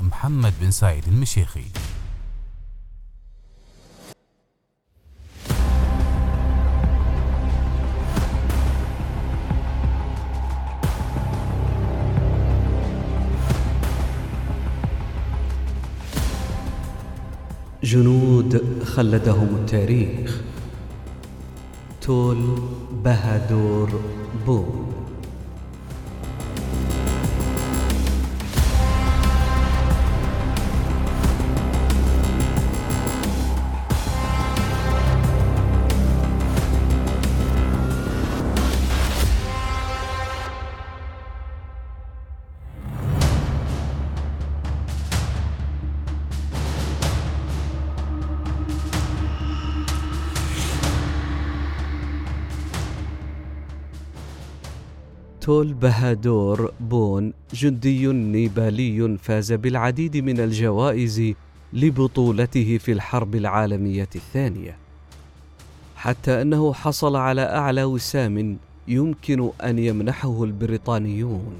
محمد بن سعيد المشيخي. جنود خلدهم التاريخ. تول بهادور بون تول بهادور بون جندي نيبالي فاز بالعديد من الجوائز لبطولته في الحرب العالمية الثانية. حتى أنه حصل على أعلى وسام يمكن أن يمنحه البريطانيون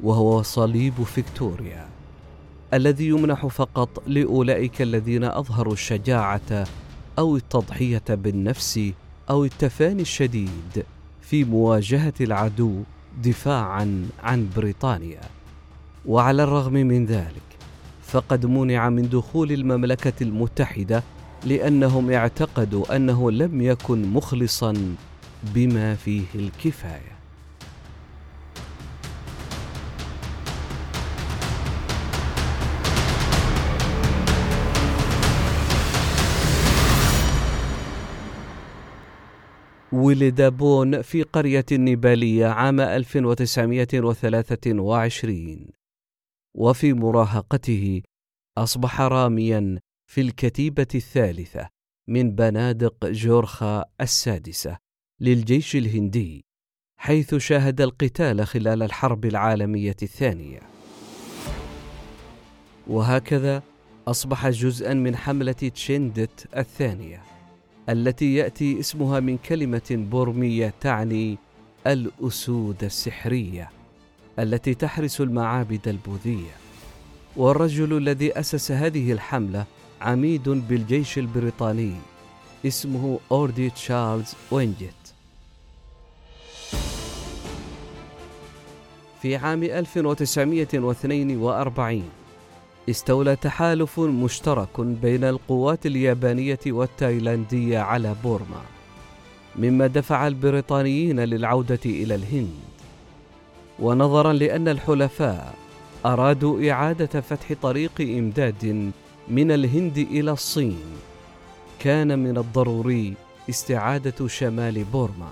وهو صليب فيكتوريا الذي يمنح فقط لأولئك الذين أظهروا الشجاعة أو التضحية بالنفس أو التفاني الشديد في مواجهة العدو دفاعا عن بريطانيا. وعلى الرغم من ذلك فقد منع من دخول المملكة المتحدة لأنهم اعتقدوا أنه لم يكن مخلصا بما فيه الكفاية. ولد بون في قرية نيبالية عام 1923 وفي مراهقته أصبح راميا في الكتيبة الثالثة من بنادق جورخا السادسة للجيش الهندي حيث شاهد القتال خلال الحرب العالمية الثانية. وهكذا أصبح جزءا من حملة تشيندت الثانية. التي يأتي اسمها من كلمة بورمية تعني الأسود السحرية التي تحرس المعابد البوذية. والرجل الذي أسس هذه الحملة عميد بالجيش البريطاني اسمه أوردي تشارلز وينجت في عام 1942 استولى تحالف مشترك بين القوات اليابانية والتايلاندية على بورما مما دفع البريطانيين للعودة إلى الهند. ونظرا لأن الحلفاء أرادوا إعادة فتح طريق إمداد من الهند إلى الصين. كان من الضروري استعادة شمال بورما.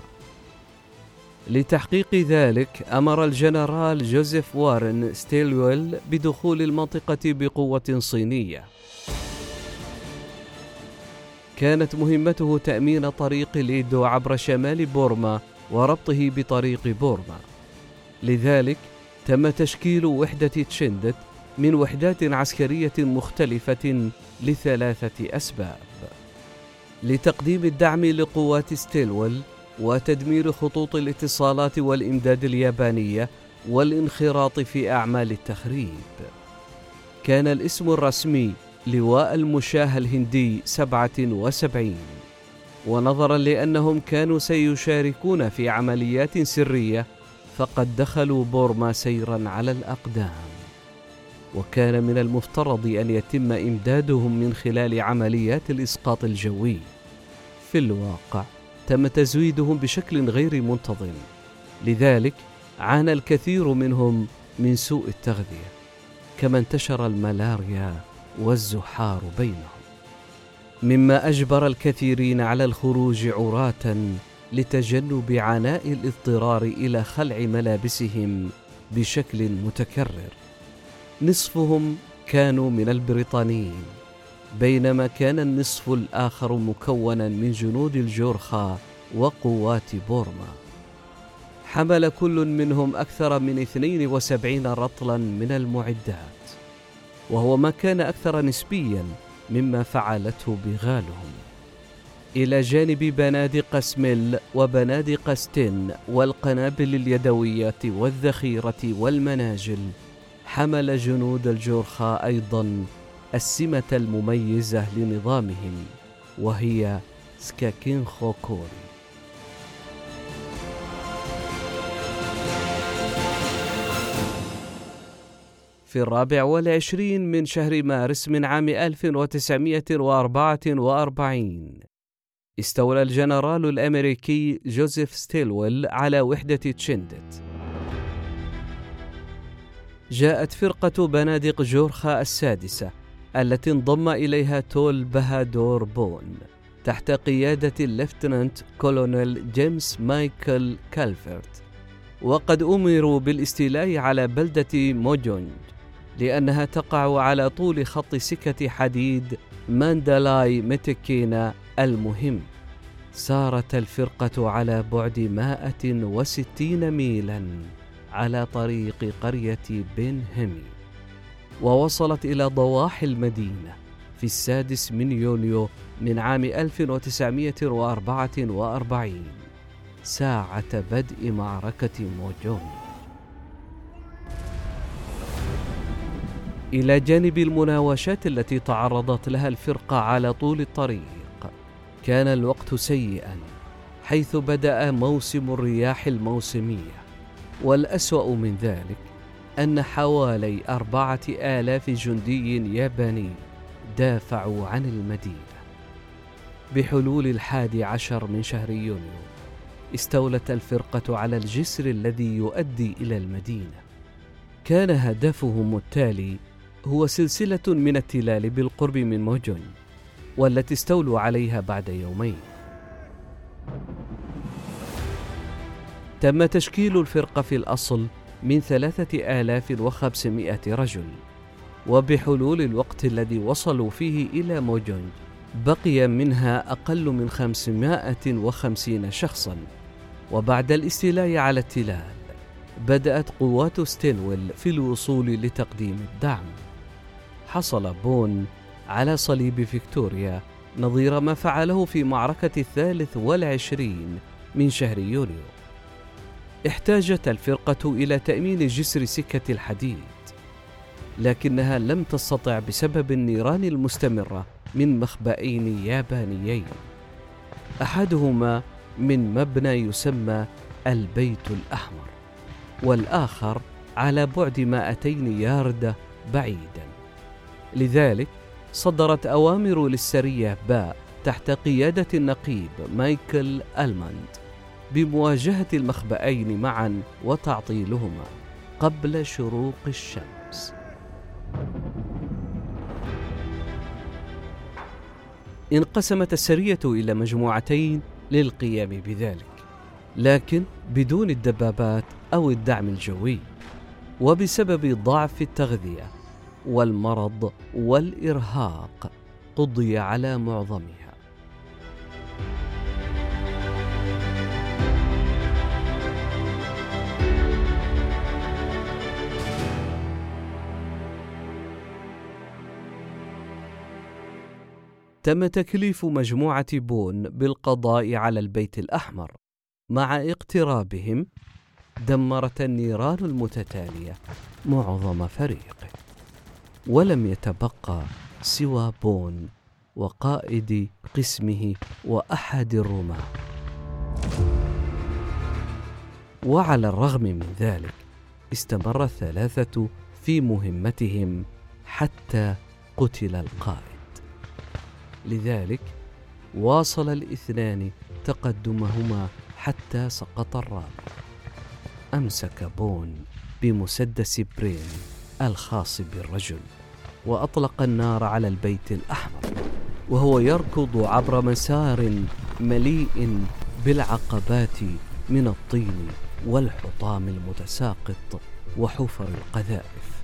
لتحقيق ذلك أمر الجنرال جوزيف وارن ستيلويل بدخول المنطقة بقوة صينية. كانت مهمته تأمين طريق ليدو عبر شمال بورما وربطه بطريق بورما. لذلك تم تشكيل وحدة تشندت من وحدات عسكرية مختلفة لثلاثة أسباب. لتقديم الدعم لقوات ستيلويل وتدمير خطوط الاتصالات والإمداد اليابانية والانخراط في أعمال التخريب. كان الاسم الرسمي لواء المشاة الهندي 77 ونظرا لأنهم كانوا سيشاركون في عمليات سرية فقد دخلوا بورما سيرا على الأقدام. وكان من المفترض أن يتم إمدادهم من خلال عمليات الإسقاط الجوي في الواقع تم تزويدهم بشكل غير منتظم. لذلك عانى الكثير منهم من سوء التغذية كما انتشر الملاريا والزحار بينهم. مما أجبر الكثيرين على الخروج عراة لتجنب عناء الاضطرار إلى خلع ملابسهم بشكل متكرر. نصفهم كانوا من البريطانيين. بينما كان النصف الآخر مكونا من جنود الجورخا وقوات بورما. حمل كل منهم أكثر من 72 رطلا من المعدات وهو ما كان أكثر نسبيا مما فعلته بغالهم. إلى جانب بنادق سميل وبنادق ستين والقنابل اليدوية والذخيرة والمناجل حمل جنود الجورخا أيضا السمة المميزة لنظامهم وهي سكاكين خوكوري في الرابع والعشرين من شهر مارس من عام 1944 استولى الجنرال الأمريكي جوزيف ستيلويل على وحدة تشندت. جاءت فرقة بنادق جورخا السادسة التي انضم إليها تول بهادور بون تحت قيادة الليفتنانت كولونيل جيمس مايكل كالفرت وقد أمروا بالاستيلاء على بلدة موجونج لأنها تقع على طول خط سكة حديد ماندالاي ميتيكينا المهم. سارت الفرقة على بعد 160 ميلا على طريق قرية بن همي ووصلت إلى ضواحي المدينة في السادس من يوليو من عام 1944 ساعة بدء معركة موجون. إلى جانب المناوشات التي تعرضت لها الفرقة على طول الطريق. كان الوقت سيئا حيث بدأ موسم الرياح الموسمية والأسوأ من ذلك أن حوالي أربعة آلاف جندي ياباني دافعوا عن المدينة بحلول الحادي عشر من شهر يونيو. استولت الفرقة على الجسر الذي يؤدي إلى المدينة. كان هدفهم التالي هو سلسلة من التلال بالقرب من موجون والتي استولوا عليها بعد يومين. تم تشكيل الفرقة في الأصل من ثلاثة آلاف وخمسمائة رجل وبحلول الوقت الذي وصلوا فيه إلى موجونج بقي منها أقل من خمسمائة وخمسين شخصا. وبعد الاستيلاء على التلال بدأت قوات ستيلويل في الوصول لتقديم الدعم. حصل بون على صليب فيكتوريا نظير ما فعله في معركة الثالث والعشرين من شهر يوليو. احتاجت الفرقة إلى تأمين جسر سكة الحديد لكنها لم تستطع بسبب النيران المستمرة من مخبأين يابانيين. أحدهما من مبنى يسمى البيت الأحمر والآخر على بعد مائتين ياردة بعيدا. لذلك صدرت أوامر للسرية باء تحت قيادة النقيب مايكل ألماند. بمواجهة المخبأين معا وتعطيلهما قبل شروق الشمس. انقسمت السرية إلى مجموعتين للقيام بذلك لكن بدون الدبابات أو الدعم الجوي وبسبب ضعف التغذية والمرض والإرهاق قضي على معظمها. تم تكليف مجموعة بون بالقضاء على البيت الأحمر مع اقترابهم دمرت النيران المتتالية معظم فريقه ولم يتبقى سوى بون وقائد قسمه وأحد الرماة. وعلى الرغم من ذلك استمر الثلاثة في مهمتهم حتى قتل القائد. لذلك واصل الاثنان تقدمهما حتى سقط الرابع أمسك بون بمسدس برين الخاص بالرجل وأطلق النار على البيت الأحمر وهو يركض عبر مسار مليء بالعقبات من الطين والحطام المتساقط وحفر القذائف.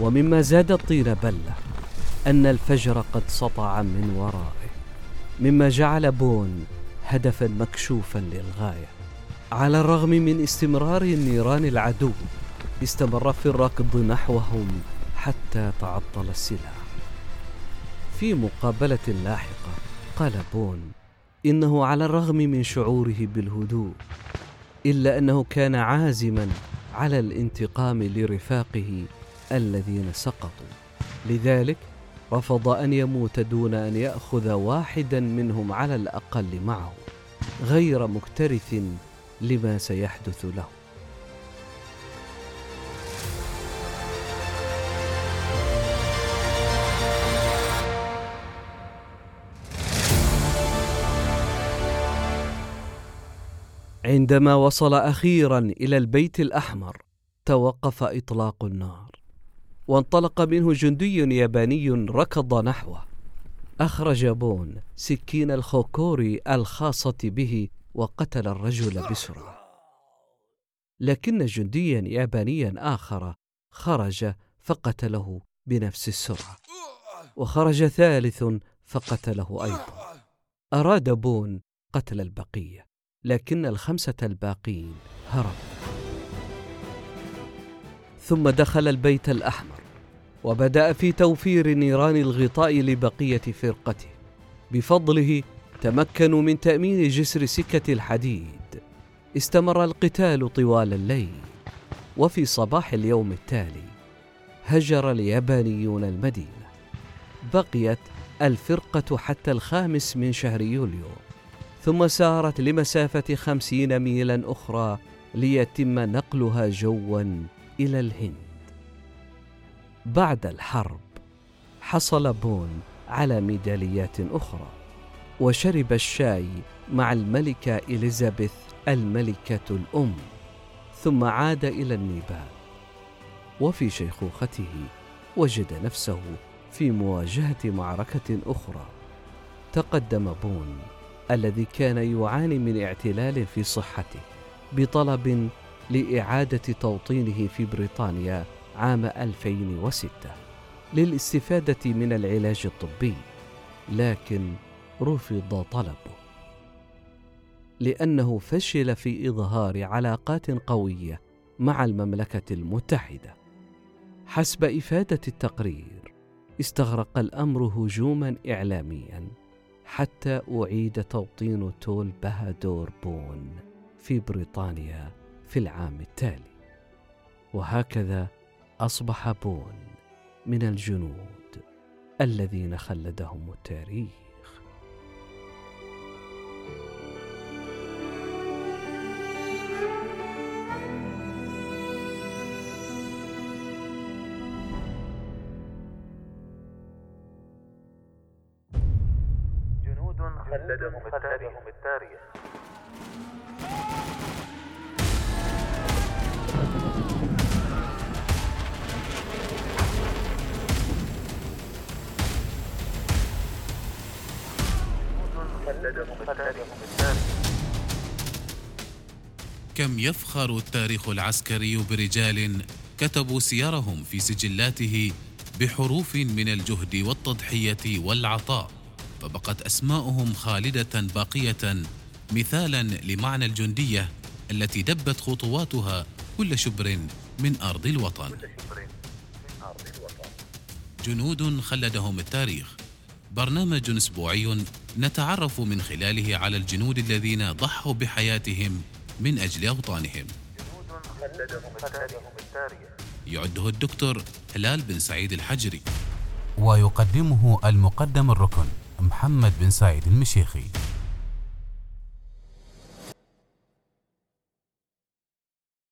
ومما زاد الطين بلة أن الفجر قد سطع من ورائه مما جعل بون هدفا مكشوفا للغاية. على الرغم من استمرار النيران العدو استمر في الركض نحوهم حتى تعطل السلاح. في مقابلة لاحقة قال بون إنه على الرغم من شعوره بالهدوء إلا أنه كان عازما على الانتقام لرفاقه الذين سقطوا. لذلك رفض أن يموت دون أن يأخذ واحدا منهم على الأقل معه غير مكترث لما سيحدث له. عندما وصل أخيرا إلى البيت الأحمر توقف إطلاق النار. وانطلق منه جندي ياباني ركض نحوه. أخرج بون سكين الخوكوري الخاصة به وقتل الرجل بسرعة. لكن جنديا يابانيا آخر خرج فقتله بنفس السرعة. وخرج ثالث فقتله أيضا. أراد بون قتل البقية لكن الخمسة الباقين هربوا. ثم دخل البيت الأحمر وبدأ في توفير نيران الغطاء لبقية فرقته. بفضله تمكنوا من تأمين جسر سكة الحديد. استمر القتال طوال الليل. وفي صباح اليوم التالي هجر اليابانيون المدينة. بقيت الفرقة حتى الخامس من شهر يوليو. ثم سارت لمسافة خمسين ميلا أخرى ليتم نقلها جوا إلى الهند. بعد الحرب حصل بون على ميداليات أخرى وشرب الشاي مع الملكة إليزابيث الملكة الأم ثم عاد إلى النيبال. وفي شيخوخته وجد نفسه في مواجهة معركة أخرى. تقدم بون الذي كان يعاني من اعتلال في صحته بطلب لإعادة توطينه في بريطانيا عام 2006 للاستفادة من العلاج الطبي لكن رفض طلبه. لأنه فشل في إظهار علاقات قوية مع المملكة المتحدة. حسب إفادة التقرير استغرق الأمر هجوما إعلاميا حتى أعيد توطين تول بهادور بون في بريطانيا في العام التالي. وهكذا أصبح بون من الجنود الذين خلدهم التاريخ. كم يفخر التاريخ العسكري برجال كتبوا سيرهم في سجلاته بحروف من الجهد والتضحية والعطاء فبقت أسماؤهم خالدة باقية مثالا لمعنى الجندية التي دبت خطواتها كل شبر من أرض الوطن. جنود خلدهم التاريخ. برنامج أسبوعي نتعرف من خلاله على الجنود الذين ضحوا بحياتهم من أجل أوطانهم. يعده الدكتور هلال بن سعيد الحجري. ويقدمه المقدم الركن محمد بن سعيد المشيخي.